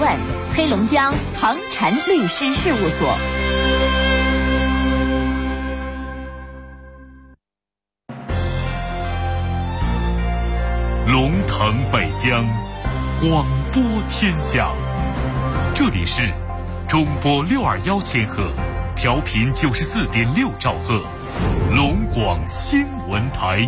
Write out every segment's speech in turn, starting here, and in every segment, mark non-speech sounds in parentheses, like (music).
问黑龙江唐禅律师事务所。龙腾北疆，广播天下。这里是中波六二幺千赫，调频九十四点六兆赫，龙广新闻台。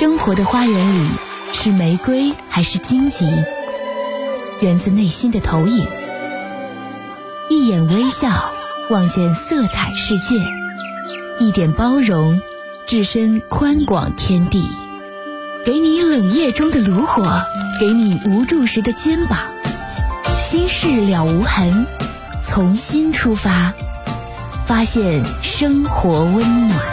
生活的花园里，是玫瑰还是荆棘？源自内心的投影。一眼微笑，望见色彩世界；一点包容，置身宽广天地。给你冷夜中的炉火，给你无助时的肩膀。心事了无痕，从心出发，发现生活温暖。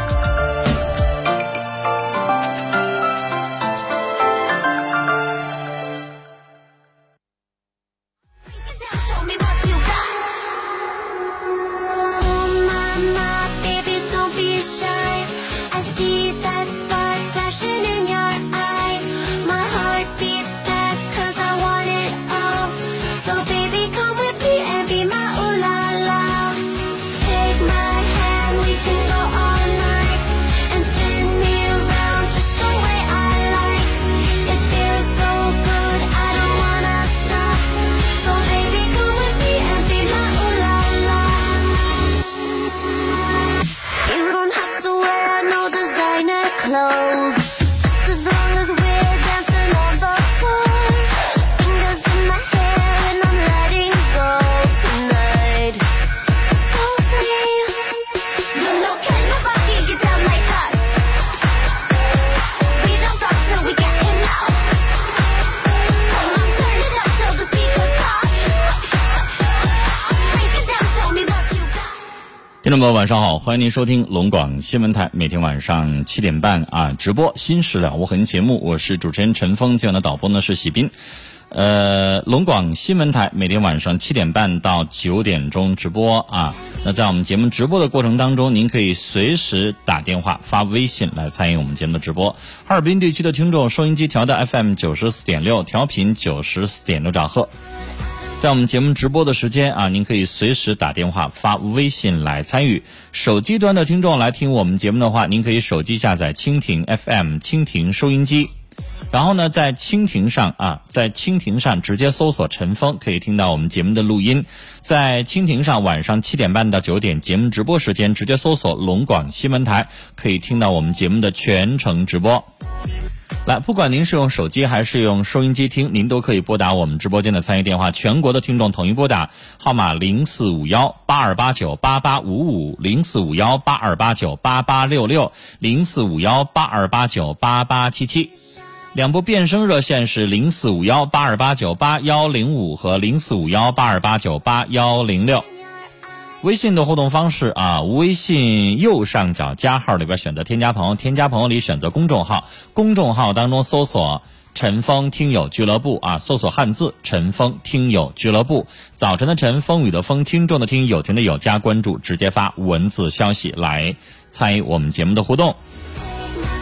众朋友，晚上好，欢迎您收听龙广新闻台每天晚上七点半啊直播《新事了无痕》节目，我是主持人陈峰，今晚的导播呢是喜斌。呃，龙广新闻台每天晚上七点半到九点钟直播啊。那在我们节目直播的过程当中，您可以随时打电话、发微信来参与我们节目的直播。哈尔滨地区的听众，收音机调到 FM 九十四点六，调频九十四点六兆赫。在我们节目直播的时间啊，您可以随时打电话、发微信来参与。手机端的听众来听我们节目的话，您可以手机下载蜻蜓 FM 蜻蜓收音机，然后呢，在蜻蜓上啊，在蜻蜓上直接搜索陈峰，可以听到我们节目的录音。在蜻蜓上晚上七点半到九点节目直播时间，直接搜索龙广新闻台，可以听到我们节目的全程直播。来，不管您是用手机还是用收音机听，您都可以拨打我们直播间的参与电话。全国的听众统一拨打号码零四五幺八二八九八八五五零四五幺八二八九八八六六零四五幺八二八九八八七七。两部变声热线是零四五幺八二八九八幺零五和零四五幺八二八九八幺零六。微信的互动方式啊，微信右上角加号里边选择添加朋友，添加朋友里选择公众号，公众号当中搜索“陈峰听友俱乐部”啊，搜索汉字“陈峰听友俱乐部”。早晨的晨，风雨的风，听众的听，友情的友，加关注，直接发文字消息来参与我们节目的互动。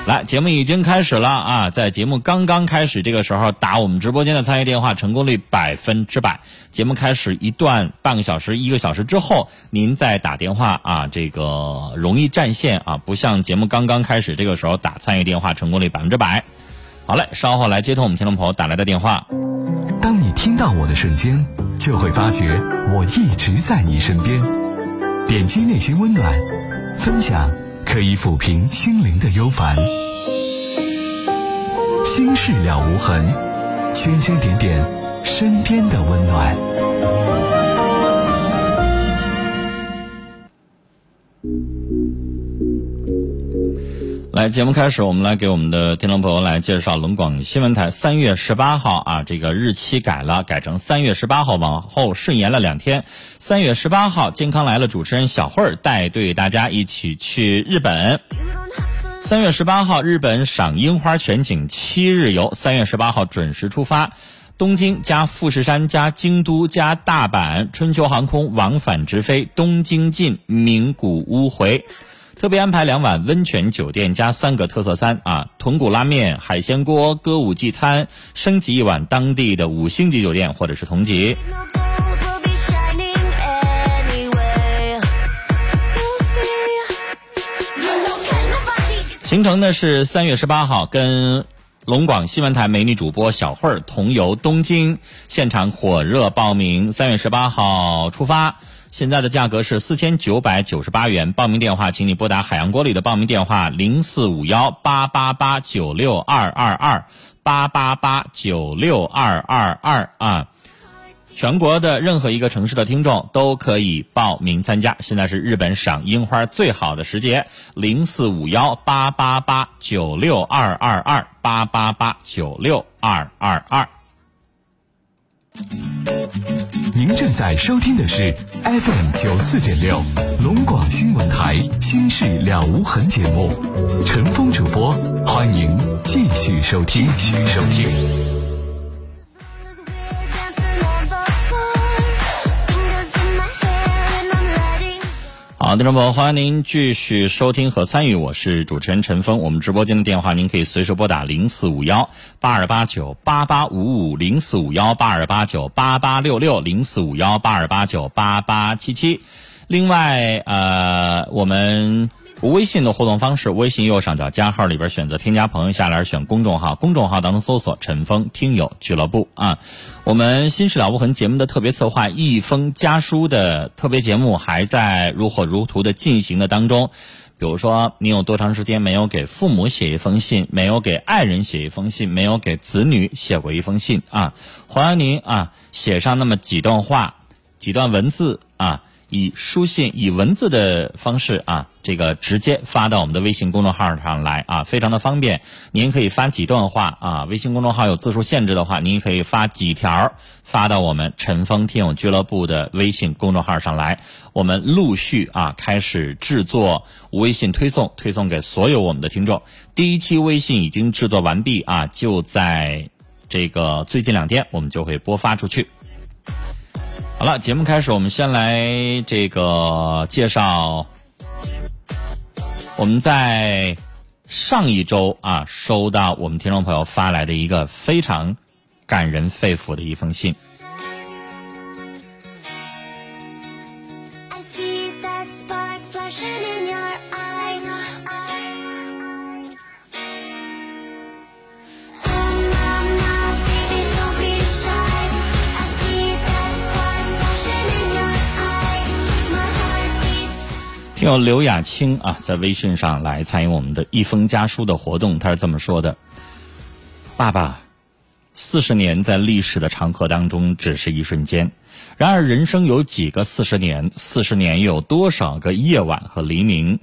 来，节目已经开始了啊！在节目刚刚开始这个时候，打我们直播间的参与电话，成功率百分之百。节目开始一段半个小时、一个小时之后，您再打电话啊，这个容易占线啊，不像节目刚刚开始这个时候打参与电话，成功率百分之百。好嘞，稍后来接通我们听众朋友打来的电话。当你听到我的瞬间，就会发觉我一直在你身边。点击内心温暖，分享。可以抚平心灵的忧烦，心事了无痕，星星点点身边的温暖。来，节目开始，我们来给我们的听众朋友来介绍龙广新闻台三月十八号啊，这个日期改了，改成三月十八号，往后顺延了两天。三月十八号，健康来了，主持人小慧儿带队大家一起去日本。三月十八号，日本赏樱花全景七日游，三月十八号准时出发。东京加富士山加京都加大阪，春秋航空往返直飞东京进名古屋回。特别安排两晚温泉酒店加三个特色餐啊，豚骨拉面、海鲜锅、歌舞伎餐，升级一晚当地的五星级酒店或者是同级。行程呢是三月十八号，跟龙广新闻台美女主播小慧儿同游东京，现场火热报名，三月十八号出发。现在的价格是四千九百九十八元，报名电话，请你拨打海洋国旅的报名电话零四五幺八八八九六二二二八八八九六二二二啊。全国的任何一个城市的听众都可以报名参加。现在是日本赏樱花最好的时节，零四五幺八八八九六二二二八八八九六二二二。您正在收听的是 FM 九四点六龙广新闻台《心事了无痕》节目，陈峰主播，欢迎继续收听。继续收听。好，听众朋友，欢迎您继续收听和参与，我是主持人陈峰。我们直播间的电话，您可以随时拨打零四五幺八二八九八八五五零四五幺八二八九八八六六零四五幺八二八九八八七七。另外，呃，我们。微信的互动方式：微信右上角加号里边选择添加朋友，下来选公众号，公众号当中搜索“陈峰听友俱乐部”啊。我们《新事了无痕》节目的特别策划《一封家书》的特别节目还在如火如荼的进行的当中。比如说，你有多长时间没有给父母写一封信，没有给爱人写一封信，没有给子女写过一封信啊？欢迎您啊，写上那么几段话，几段文字啊。以书信、以文字的方式啊，这个直接发到我们的微信公众号上来啊，非常的方便。您可以发几段话啊，微信公众号有字数限制的话，您可以发几条发到我们陈峰听友俱乐部的微信公众号上来。我们陆续啊开始制作微信推送，推送给所有我们的听众。第一期微信已经制作完毕啊，就在这个最近两天，我们就会播发出去。好了，节目开始，我们先来这个介绍。我们在上一周啊，收到我们听众朋友发来的一个非常感人肺腑的一封信。叫刘雅青啊，在微信上来参与我们的一封家书的活动。他是这么说的：“爸爸，四十年在历史的长河当中只是一瞬间，然而人生有几个四十年？四十年有多少个夜晚和黎明？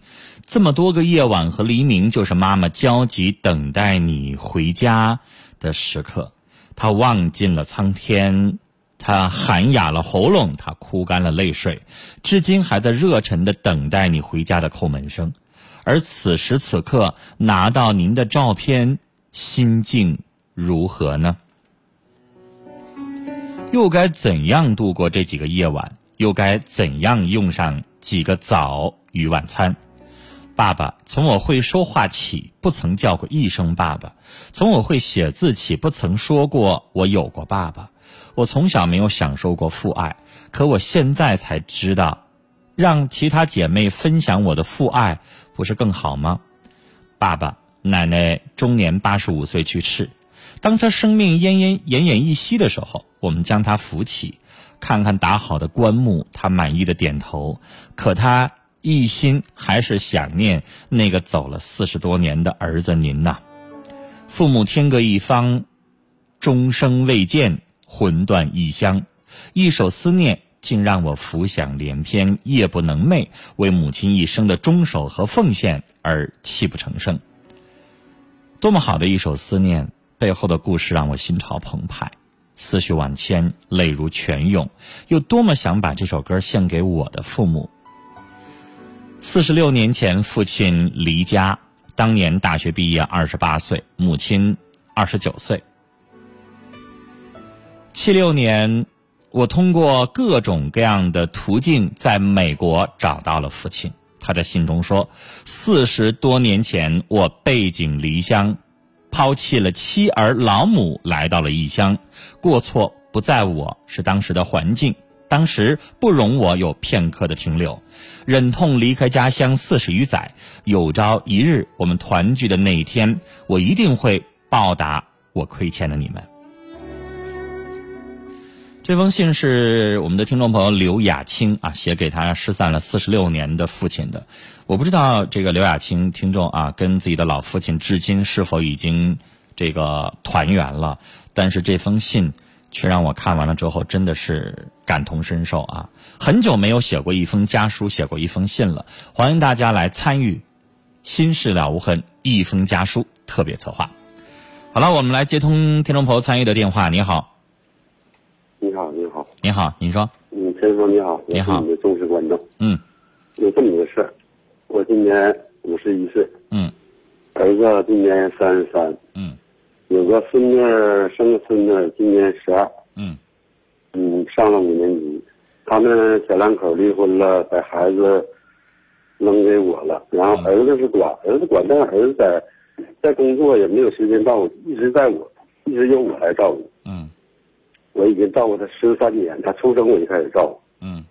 这么多个夜晚和黎明，就是妈妈焦急等待你回家的时刻。她望尽了苍天。”他喊哑了喉咙，他哭干了泪水，至今还在热忱的等待你回家的叩门声。而此时此刻拿到您的照片，心境如何呢？又该怎样度过这几个夜晚？又该怎样用上几个早与晚餐？爸爸，从我会说话起，不曾叫过一声爸爸；从我会写字起，不曾说过我有过爸爸。我从小没有享受过父爱，可我现在才知道，让其他姐妹分享我的父爱，不是更好吗？爸爸，奶奶终年八十五岁去世，当她生命奄奄奄奄一息的时候，我们将她扶起，看看打好的棺木，她满意的点头，可她一心还是想念那个走了四十多年的儿子您呐。父母天各一方，终生未见。魂断异乡，一首思念竟让我浮想联翩，夜不能寐，为母亲一生的忠守和奉献而泣不成声。多么好的一首思念，背后的故事让我心潮澎湃，思绪万千，泪如泉涌。又多么想把这首歌献给我的父母。四十六年前，父亲离家，当年大学毕业，二十八岁，母亲二十九岁。七六年，我通过各种各样的途径在美国找到了父亲。他在信中说：“四十多年前，我背井离乡，抛弃了妻儿老母，来到了异乡。过错不在我，是当时的环境。当时不容我有片刻的停留，忍痛离开家乡四十余载。有朝一日，我们团聚的那一天，我一定会报答我亏欠的你们。”这封信是我们的听众朋友刘雅青啊写给他失散了四十六年的父亲的。我不知道这个刘雅青听众啊跟自己的老父亲至今是否已经这个团圆了，但是这封信却让我看完了之后真的是感同身受啊！很久没有写过一封家书，写过一封信了。欢迎大家来参与《心事了无痕》一封家书特别策划。好了，我们来接通听众朋友参与的电话。你好。你好，你说，嗯，陈峰你好，你好，你的忠实观众，嗯，有这么个事儿，我今年五十一岁，嗯，儿子今年三十三，嗯，有个孙女生个孙女今年十二，嗯，嗯，上了五年级，他们小两口离婚了，把孩子扔给我了，然后儿子是管，儿子管，但是儿子在在工作也没有时间照顾，一直在我，一直由我来照顾，嗯。我已经照顾他十三年，他出生我就开始照顾。嗯，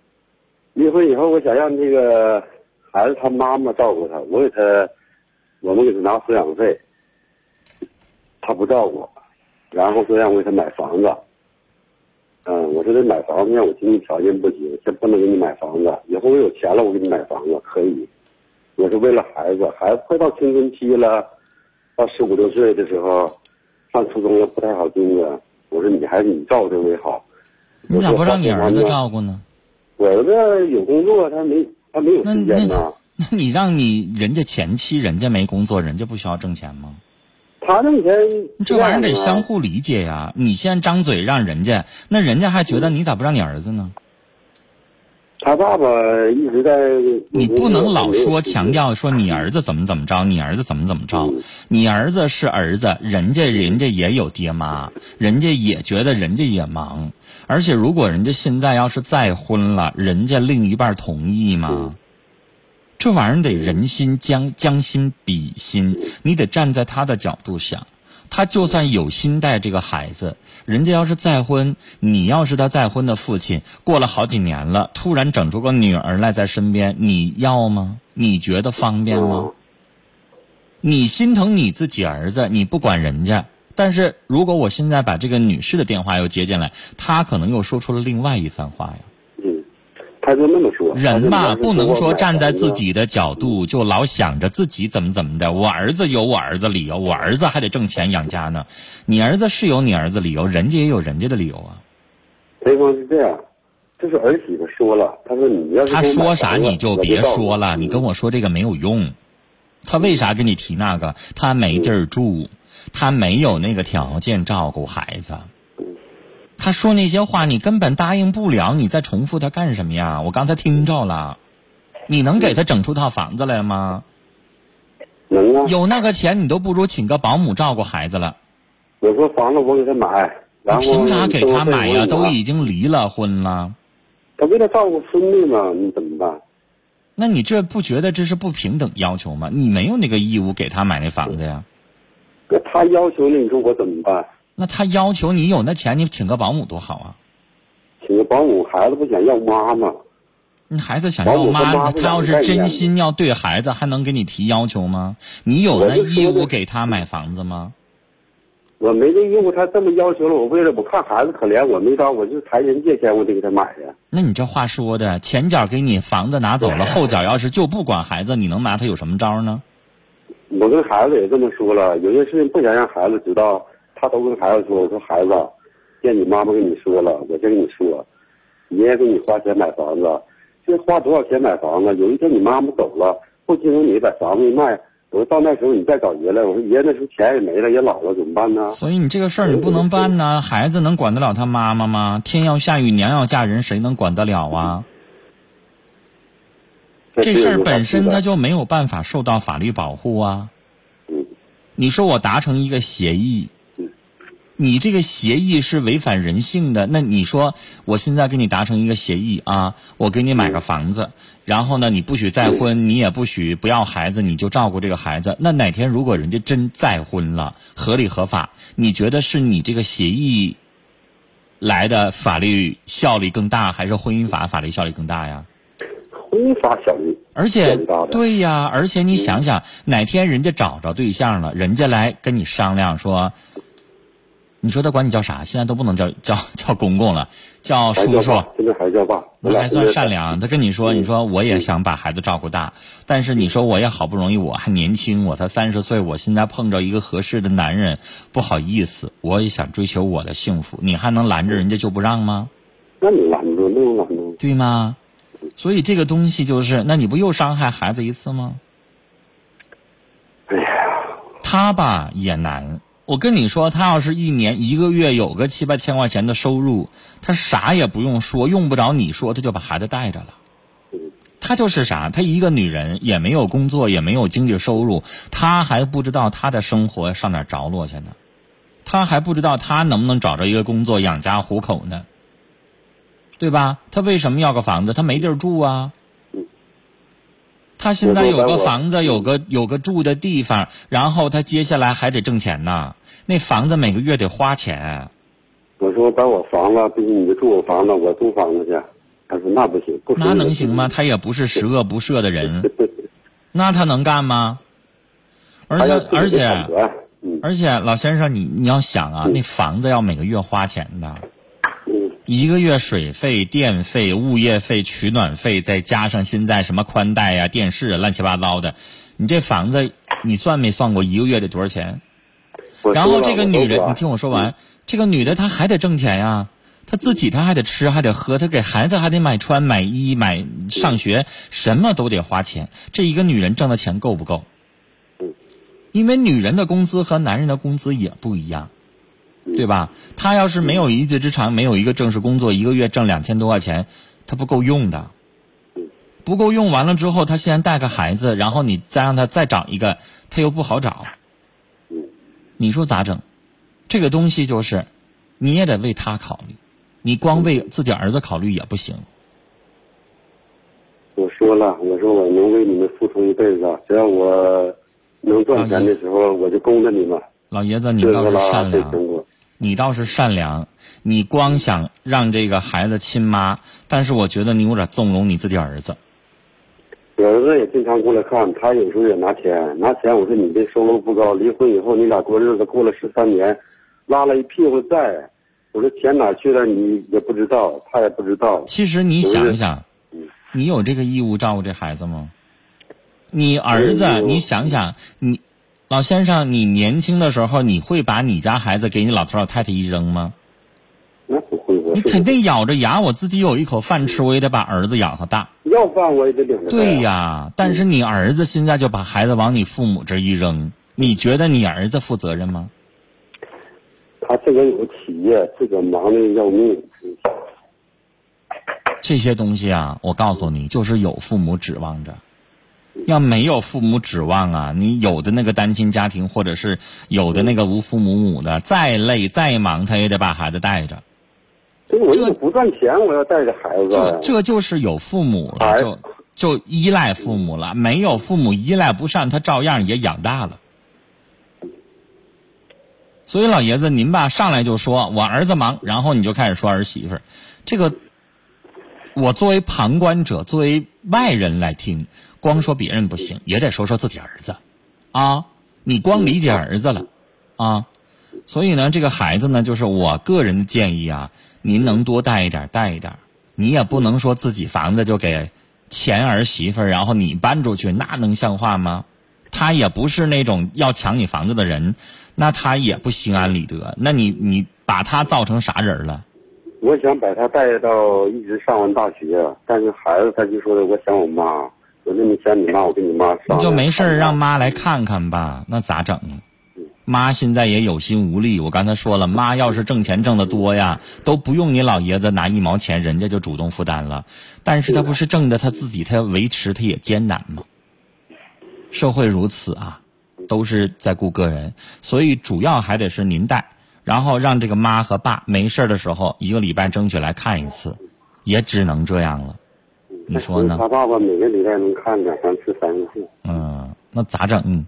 离婚以后，我想让这个孩子他妈妈照顾他，我给他，我们给他拿抚养费，他不照顾，然后说让我给他买房子。嗯，我说这买房子让我经济条件不行，先不能给你买房子，以后我有钱了我给你买房子可以。我是为了孩子，孩子快到青春期了，到十五六岁的时候，上初中了不太好经营。我说你还是你照顾为好，你咋不让你儿子照顾呢？我儿子有工作，他没他没有时间呢。(laughs) 那你让你人家前妻人家没工作，人家不需要挣钱吗？他挣钱，这玩意儿得相互理解呀。你先张嘴让人家，那人家还觉得你咋不让你儿子呢？他爸爸一直在。你不能老说强调说你儿子怎么怎么着，你儿子怎么怎么着。你儿子是儿子，人家人家也有爹妈，人家也觉得人家也忙。而且如果人家现在要是再婚了，人家另一半同意吗？这玩意儿得人心将将心比心，你得站在他的角度想。他就算有心带这个孩子，人家要是再婚，你要是他再婚的父亲，过了好几年了，突然整出个女儿来在身边，你要吗？你觉得方便吗？你心疼你自己儿子，你不管人家。但是如果我现在把这个女士的电话又接进来，她可能又说出了另外一番话呀。他就那么说，人嘛不能说站在自己的角度就老想着自己怎么怎么的。我儿子有我儿子理由，我儿子还得挣钱养家呢。你儿子是有你儿子理由，人家也有人家的理由啊。雷锋是这样，就是儿媳妇说了，他说你要是他说啥你就别说了，你跟我说这个没有用。他为啥跟你提那个？他没地儿住，他没有那个条件照顾孩子。他说那些话，你根本答应不了。你再重复他干什么呀？我刚才听着了，你能给他整出套房子来吗？能啊。有那个钱，你都不如请个保姆照顾孩子了。我说房子我给他买，然后凭啥给他买呀？都已经离了婚了。他为了照顾孙女嘛，你怎么办？那你这不觉得这是不平等要求吗？你没有那个义务给他买那房子呀。那他要求你，你说我怎么办？那他要求你有那钱，你请个保姆多好啊！请个保姆，孩子不想要妈妈。你孩子想要妈，他要是真心要对孩子，还能给你提要求吗？你有那义务给他买房子吗？我没这义务，他这么要求了，我为了我看孩子可怜，我没招，我就谈人借钱，我得给他买呀。那你这话说的，前脚给你房子拿走了，后脚要是就不管孩子，你能拿他有什么招呢？我跟孩子也这么说了，有些事情不想让孩子知道。他都跟孩子说：“我说孩子，见你妈妈跟你说了，我先跟你说，爷爷给你花钱买房子，这花多少钱买房子？有一天你妈妈走了，不经由你把房子一卖，我说到那时候你再找爷来，我说爷爷那时候钱也没了，也老了，怎么办呢？所以你这个事儿你不能办呢，孩子能管得了他妈妈吗？天要下雨，娘要嫁人，谁能管得了啊？这事儿本身他就没有办法受到法律保护啊。你说我达成一个协议。你这个协议是违反人性的。那你说，我现在跟你达成一个协议啊，我给你买个房子，然后呢，你不许再婚，你也不许不要孩子，你就照顾这个孩子。那哪天如果人家真再婚了，合理合法，你觉得是你这个协议来的法律效力更大，还是婚姻法法律效力更大呀？婚姻法效力。而且对呀，而且你想想，哪天人家找着对象了，人家来跟你商量说，你说他管你叫啥？现在都不能叫叫叫公公了，叫叔叔。现在还叫爸，我那还算善良。他跟你说，你说我也想把孩子照顾大，但是你说我也好不容易，我还年轻，我才三十岁，我现在碰着一个合适的男人，不好意思，我也想追求我的幸福，你还能拦着人家就不让吗？那你拦住，那能拦住？对吗？所以这个东西就是，那你不又伤害孩子一次吗？哎呀，他吧也难。我跟你说，他要是一年一个月有个七八千块钱的收入，他啥也不用说，用不着你说，他就把孩子带着了。他就是啥，他一个女人也没有工作，也没有经济收入，他还不知道他的生活上哪着落去呢，他还不知道他能不能找着一个工作养家糊口呢，对吧？他为什么要个房子？他没地儿住啊。他现在有个房子，有个有个住的地方，然后他接下来还得挣钱呢。那房子每个月得花钱，我说把我房子，不行你就住我房子，我租房子去。他说那不行，不那能行吗？？他也不是 (laughs) 十恶不赦的人，(laughs) 那他能干吗？而且而且嗯而且，老先生，你你要想啊，那房子要每个月花钱的，嗯，一个月水费、电费、物业费、取暖费，再加上现在什么宽带呀、电视啊，乱七八糟的，你这房子你算没算过一个月得多少钱？然后这个女人，你听我说完，这个女的她还得挣钱呀，她自己她还得吃还得喝，她给孩子还得买穿买衣买上学，什么都得花钱。这一个女人挣的钱够不够？因为女人的工资和男人的工资也不一样，对吧？他要是没有一技之长，没有一个正式工作，一个月挣两千多块钱，他不够用的。不够用完了之后，他现在带个孩子，然后你再让他再找一个，他又不好找。你说咋整？这个东西就是，你也得为他考虑，你光为自己儿子考虑也不行。我说了，我说我能为你们付出一辈子，只要我能赚钱的时候，我就供着你们。老爷子，你倒是善良，你倒是善良，你光想让这个孩子亲妈，但是我觉得你有点纵容你自己儿子。我儿子也经常过来看，他有时候也拿钱，拿钱。我说你这收入不高，离婚以后你俩过日子过了十三年，拉了一屁股债。我说钱哪去了，你也不知道，他也不知道。其实你想一想，你有这个义务照顾这孩子吗？你儿子，你想想，你老先生，你年轻的时候，你会把你家孩子给你老头老太太一扔吗？那不会，我你肯定咬着牙，我自己有一口饭吃，我也得把儿子养活大。要饭我也得领。对呀，但是你儿子现在就把孩子往你父母这一扔，你觉得你儿子负责任吗？他自个儿有个企业，自个儿忙的要命。这些东西啊，我告诉你，就是有父母指望着。要没有父母指望啊，你有的那个单亲家庭，或者是有的那个无父母母的，再累再忙，他也得把孩子带着。所以我又不赚钱，我要带着孩子这。这就是有父母了，哎就就依赖父母了。没有父母依赖不上，他照样也养大了。所以老爷子，您吧上来就说我儿子忙，然后你就开始说儿媳妇儿，这个我作为旁观者，作为外人来听，光说别人不行，也得说说自己儿子，啊，你光理解儿子了，啊，所以呢，这个孩子呢，就是我个人的建议啊，您能多带一点，带一点，你也不能说自己房子就给前儿媳妇儿，然后你搬出去，那能像话吗？他也不是那种要抢你房子的人，那他也不心安理得。那你你把他造成啥人了？我想把他带到一直上完大学，但是孩子他就说的我想我妈，我说你想你妈，我跟你妈商量。就没事儿让妈来看看吧，那咋整？妈现在也有心无力。我刚才说了，妈要是挣钱挣得多呀，都不用你老爷子拿一毛钱，人家就主动负担了。但是他不是挣的他自己，他要维持他也艰难吗？社会如此啊，都是在顾个人，所以主要还得是您带。然后让这个妈和爸没事儿的时候一个礼拜争取来看一次，也只能这样了。你说呢？他爸爸每个礼拜能看两三次、三次。嗯，那咋整？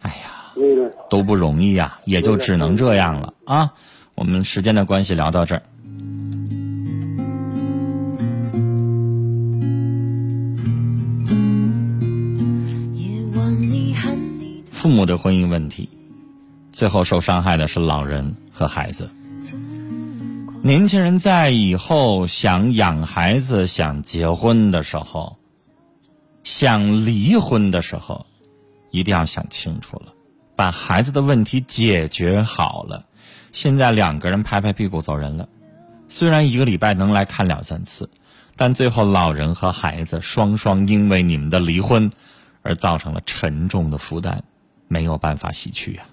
哎呀，那个都不容易呀，也就只能这样了啊。我们时间的关系聊到这儿。父母的婚姻问题，最后受伤害的是老人和孩子。年轻人在以后想养孩子、想结婚的时候，想离婚的时候，一定要想清楚了，把孩子的问题解决好了。现在两个人拍拍屁股走人了，虽然一个礼拜能来看两三次，但最后老人和孩子双双因为你们的离婚而造成了沉重的负担。没有办法洗去呀。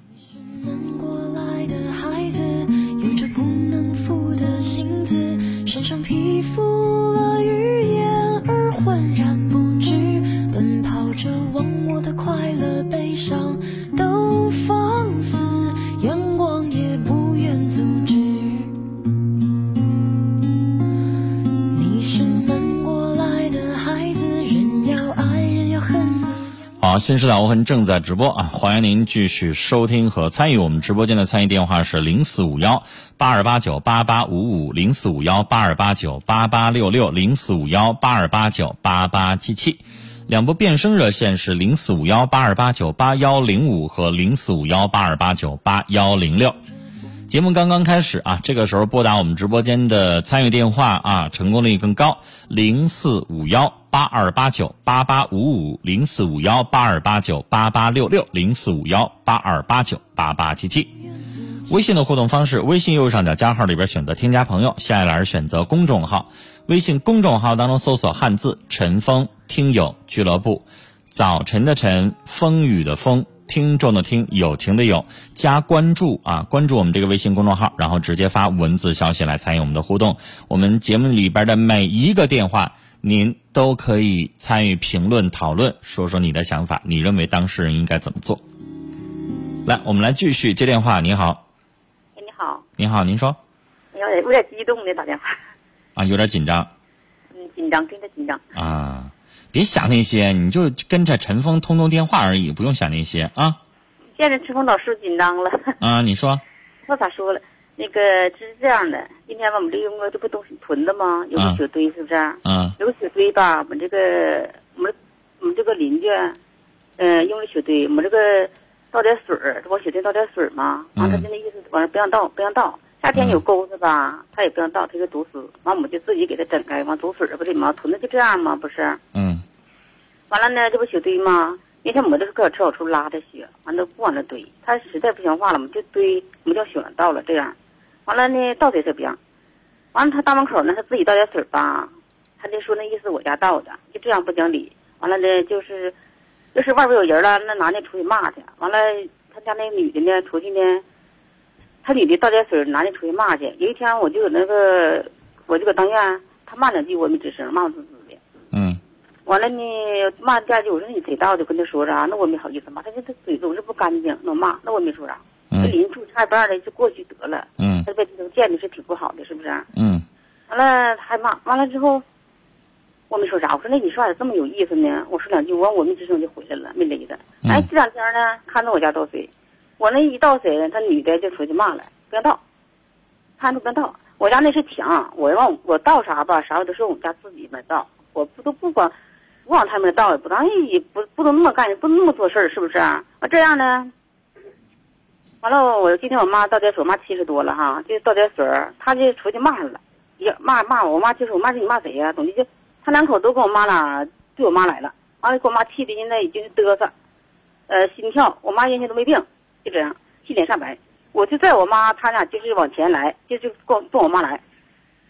好，新时代无痕正在直播啊！欢迎您继续收听和参与我们直播间的参与电话是零四五幺八二八九八八五五零四五幺八二八九八八六六零四五幺八二八九八八七七，两部变声热线是零四五幺八二八九八幺零五和零四五幺八二八九八幺零六。节目刚刚开始啊，这个时候拨打我们直播间的参与电话啊，成功率更高。零四五幺八二八九八八五五，零四五幺八二八九八八六六，零四五幺八二八九八八七七。微信的互动方式：微信右上角加号里边选择添加朋友，下一栏选择公众号。微信公众号当中搜索汉字“陈峰听友俱乐部”，早晨的晨，风雨的风。听众的听，友情的友，加关注啊！关注我们这个微信公众号，然后直接发文字消息来参与我们的互动。我们节目里边的每一个电话，您都可以参与评论讨论，说说你的想法，你认为当事人应该怎么做？来，我们来继续接电话。你好，哎，你好，你好，您说。有点有点激动的打电话。啊，有点紧张。嗯，紧张，真的紧张。啊。别想那些，你就跟着陈峰通通电话而已，不用想那些啊。见着陈峰老师紧张了。啊，你说。(laughs) 我咋说了？那个是这样的，今天我们这个这不都是屯子吗？有个雪堆，是不是？嗯。有个雪堆吧，我们这个我们我们这个邻居，嗯，用的雪堆，我们这个倒点水儿，这往雪堆倒点水嘛。完，他就那意思，完了不让倒，不让倒。夏天有沟子吧，他也不让倒，他就堵死。完，我们就自己给他整开，完堵水不这嘛，屯子就这样嘛，不是？嗯。完了呢，这不雪堆吗？那天我们都是搁车小处拉的雪，完了不往那堆，他实在不像话了，我们就堆，我们叫雪倒了这样。完了呢，倒在这边。完了，他大门口呢，他自己倒点水吧，他就说那意思我家倒的，就这样不讲理。完了呢，就是，要是外边有人了，那男的出去骂去。完了，他家那女的呢，出去呢。他女的倒点水，男的出去骂去。有一天，我就搁那个，我就搁当院，他骂两句，我没吱声，骂滋滋。完了呢，骂第二句，我说你谁倒的？跟他说啥？那我没好意思骂。他说他嘴总是不干净，那骂，那我没说啥。嗯。这邻处差一半的就过去得了。嗯。他这都见的是挺不好的，是不是？嗯。完了还骂，完了之后，我没说啥。我说那你说咋这么有意思呢？我说两句，完我没吱声就回来了，没理他。哎，这两天呢，看着我家倒水。我那一倒水，他女的就出去骂了，不让倒，看着不让倒。我家那是墙，我往我倒啥吧，啥都是我们家自己来倒，我不都不管，不往他们那倒也不当，也不不能那么干，不能那么做事儿，是不是？啊，这样呢，完了，我今天我妈倒点水，我妈七十多了哈，就倒点水，他就出去骂上了，也骂骂我妈，就是我妈说你骂谁呀？总之就他两口都跟我妈俩对我妈来了，完了给我妈气的现在已经嘚瑟，呃，心跳，我妈原先都没病。就这样，气脸上白，我就在我妈他俩就是往前来，就就跟跟我妈来，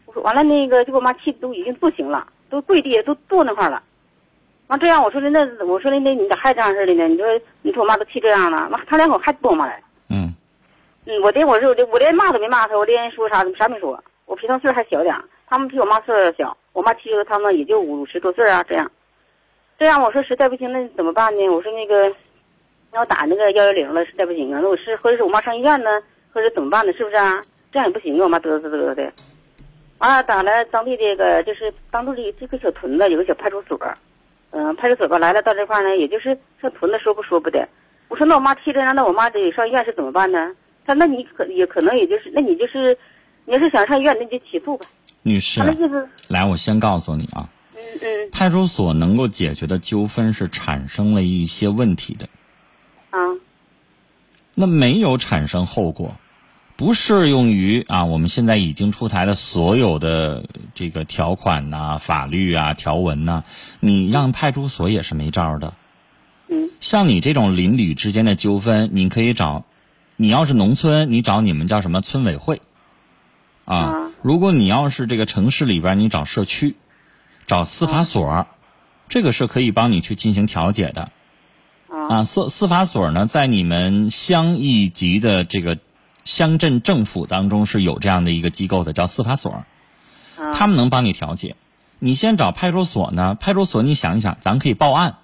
我说完了那个就给我妈气的都已经不行了，都跪地下都坐那块了，完这样我说的那我说的那你咋还这样似的呢？你说你说我妈都气这样了，完他两口还跟我妈来，嗯，嗯，我连我说我我连骂都没骂他，我连说啥啥没说，我比他岁还小点，他们比我妈岁小，我妈其实他们也就五十多岁啊这样，这样我说实在不行那怎么办呢？我说那个。要打那个幺幺零了，实在不行啊！那我是或者是我妈上医院呢，或者怎么办呢？是不是啊？这样也不行啊！我妈嘚瑟嘚瑟的。完了，打了当地这个就是当地的这个小屯子有个小派出所，嗯、派出所吧来了到这块儿呢，也就是上屯子说不说不的。我说那我妈气着呢，那我妈得上医院是怎么办呢？他那你可也可能也就是那你就是，你要是想上医院，那你就起诉吧。女士他那，意思，来，我先告诉你啊，嗯嗯派出所能够解决的纠纷是产生了一些问题的，啊那没有产生后果，不适用于啊我们现在已经出台的所有的这个条款呐、法律啊、条文呐、你让派出所也是没招儿的。嗯。像你这种邻里之间的纠纷，你可以找，你要是农村，你找你们叫什么村委会，啊啊，如果你要是这个城市里边，你找社区，找司法所，这个是可以帮你去进行调解的。啊。啊，司司法所呢，在你们乡一级的这个乡镇政府当中是有这样的一个机构的，叫司法所，啊他们能帮你调解。你先找派出所呢，派出所你想一想，咱可以报案，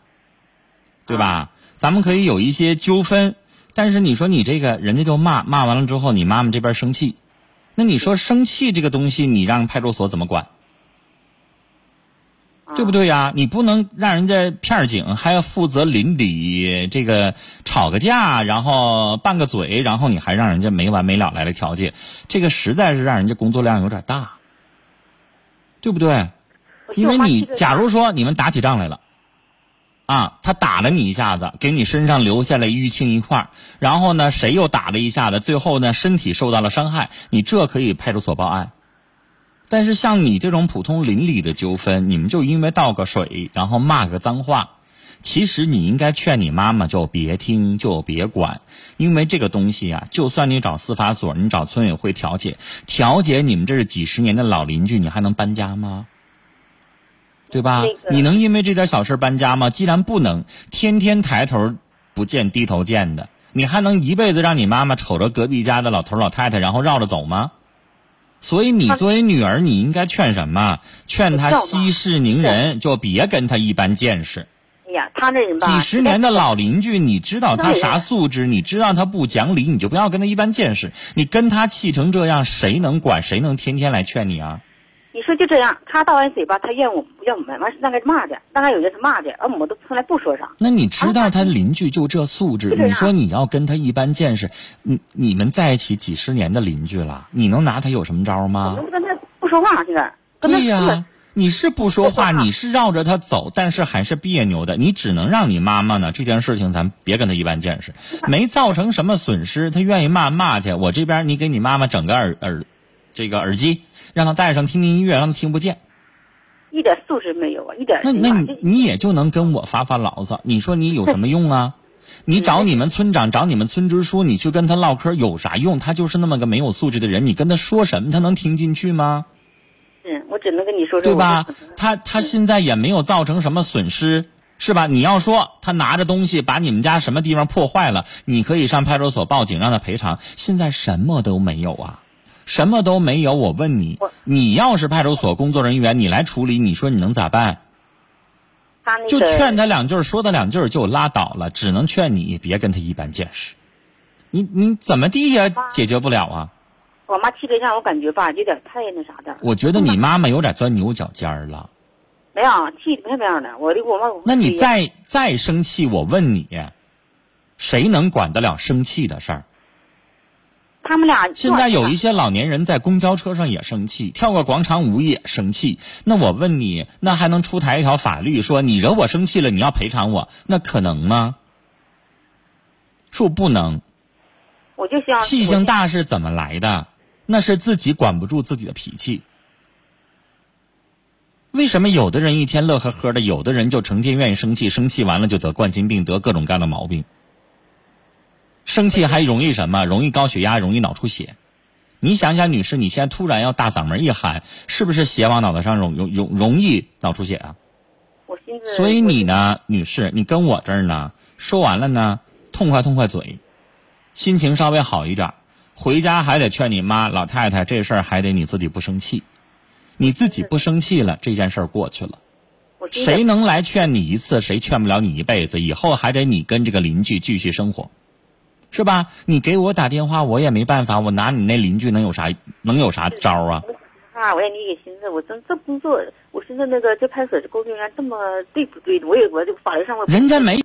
对吧？咱们可以有一些纠纷，但是你说你这个人家就骂骂完了之后，你妈妈这边生气，那你说生气这个东西，你让派出所怎么管？对不对呀？你不能让人家片警还要负责邻里这个吵个架，然后拌个嘴，然后你还让人家没完没了来了调解，这个实在是让人家工作量有点大，对不对？因为你假如说你们打起仗来了，啊，他打了你一下子，给你身上留下了淤青一块，然后呢，谁又打了一下子，最后呢，身体受到了伤害，你这可以派出所报案。但是像你这种普通邻里的纠纷，你们就因为倒个水，然后骂个脏话，其实你应该劝你妈妈就别听，就别管，因为这个东西啊，就算你找司法所，你找村委会调解，调解你们这是几十年的老邻居，你还能搬家吗？对吧？那个你能因为这点小事搬家吗？既然不能，天天抬头不见低头见的，你还能一辈子让你妈妈瞅着隔壁家的老头老太太，然后绕着走吗？所以你作为女儿，你应该劝什么？劝她息事宁人，就别跟她一般见识。哎呀，他这人吧，几十年的老邻居，你知道他啥素质，你知道他不讲理，你就不要跟他一般见识。你跟他气成这样，谁能管？谁能天天来劝你啊？你说就这样，他倒完嘴巴，他怨我怨我们，完是大概骂的，大概有人是骂的，而我们都从来不说啥。那你知道他邻居就这素质，你说你要跟他一般见识，你你们在一起几十年的邻居了，你能拿他有什么招我吗？们跟他不说话，现在跟他对呀、你是不说话你是绕着他走，但是还是别扭的。你只能让你妈妈呢，这件事情咱别跟他一般见识，没造成什么损失，他愿意骂骂去。我这边你给你妈妈整个耳耳，这个耳机，让他戴上听听音乐，让他听不见。一点素质没有啊，一点那哎呀那你你也就能跟我发发牢骚，你说你有什么用啊？你找你们村长，找你们村支书，你去跟他唠嗑有啥用？他就是那么个没有素质的人，你跟他说什么，他能听进去吗？是我只能跟你说说，对吧？他他现在也没有造成什么损失，是吧？你要说他拿着东西把你们家什么地方破坏了，你可以上派出所报警让他赔偿。现在什么都没有啊，什么都没有。我问你，你要是派出所工作人员，你来处理，你说你能咋办？那个就劝他两句，说他两句就拉倒了，只能劝你别跟他一般见识。你你怎么地也解决不了啊？我妈气得让我感觉吧，有点太那啥的。我觉得你妈妈有点钻牛角尖儿了。没有气的没有样的，我的我妈。那你再再生气，我问你，谁能管得了生气的事儿？他们俩现在有一些老年人在公交车上也生气，跳个广场舞也生气。那我问你，那还能出台一条法律说你惹我生气了，你要赔偿我？那可能吗？说不能。我就想气性大是怎么来的？那是自己管不住自己的脾气。为什么有的人一天乐呵呵的，有的人就成天愿意生气，生气完了就得冠心病，得各种各样的毛病。生气还容易什么？容易高血压，容易脑出血。你想想，女士，你现在突然要大嗓门一喊，是不是血往脑袋上涌涌涌，容易脑出血啊？我所以你呢，女士，你跟我这儿呢，说完了呢，痛快痛快嘴，心情稍微好一点，回家还得劝你妈老太太，这事儿还得你自己不生气，你自己不生气了，这件事儿过去了。我谁能来劝你一次，谁劝不了你一辈子，以后还得你跟这个邻居继续生活。是吧？你给我打电话，我也没办法，我拿你那邻居能有啥能有啥招啊？啊，我也你给寻思，我这这工作，我寻思那个这派出所的工作人员这么对不对？我也我就法律上我人家没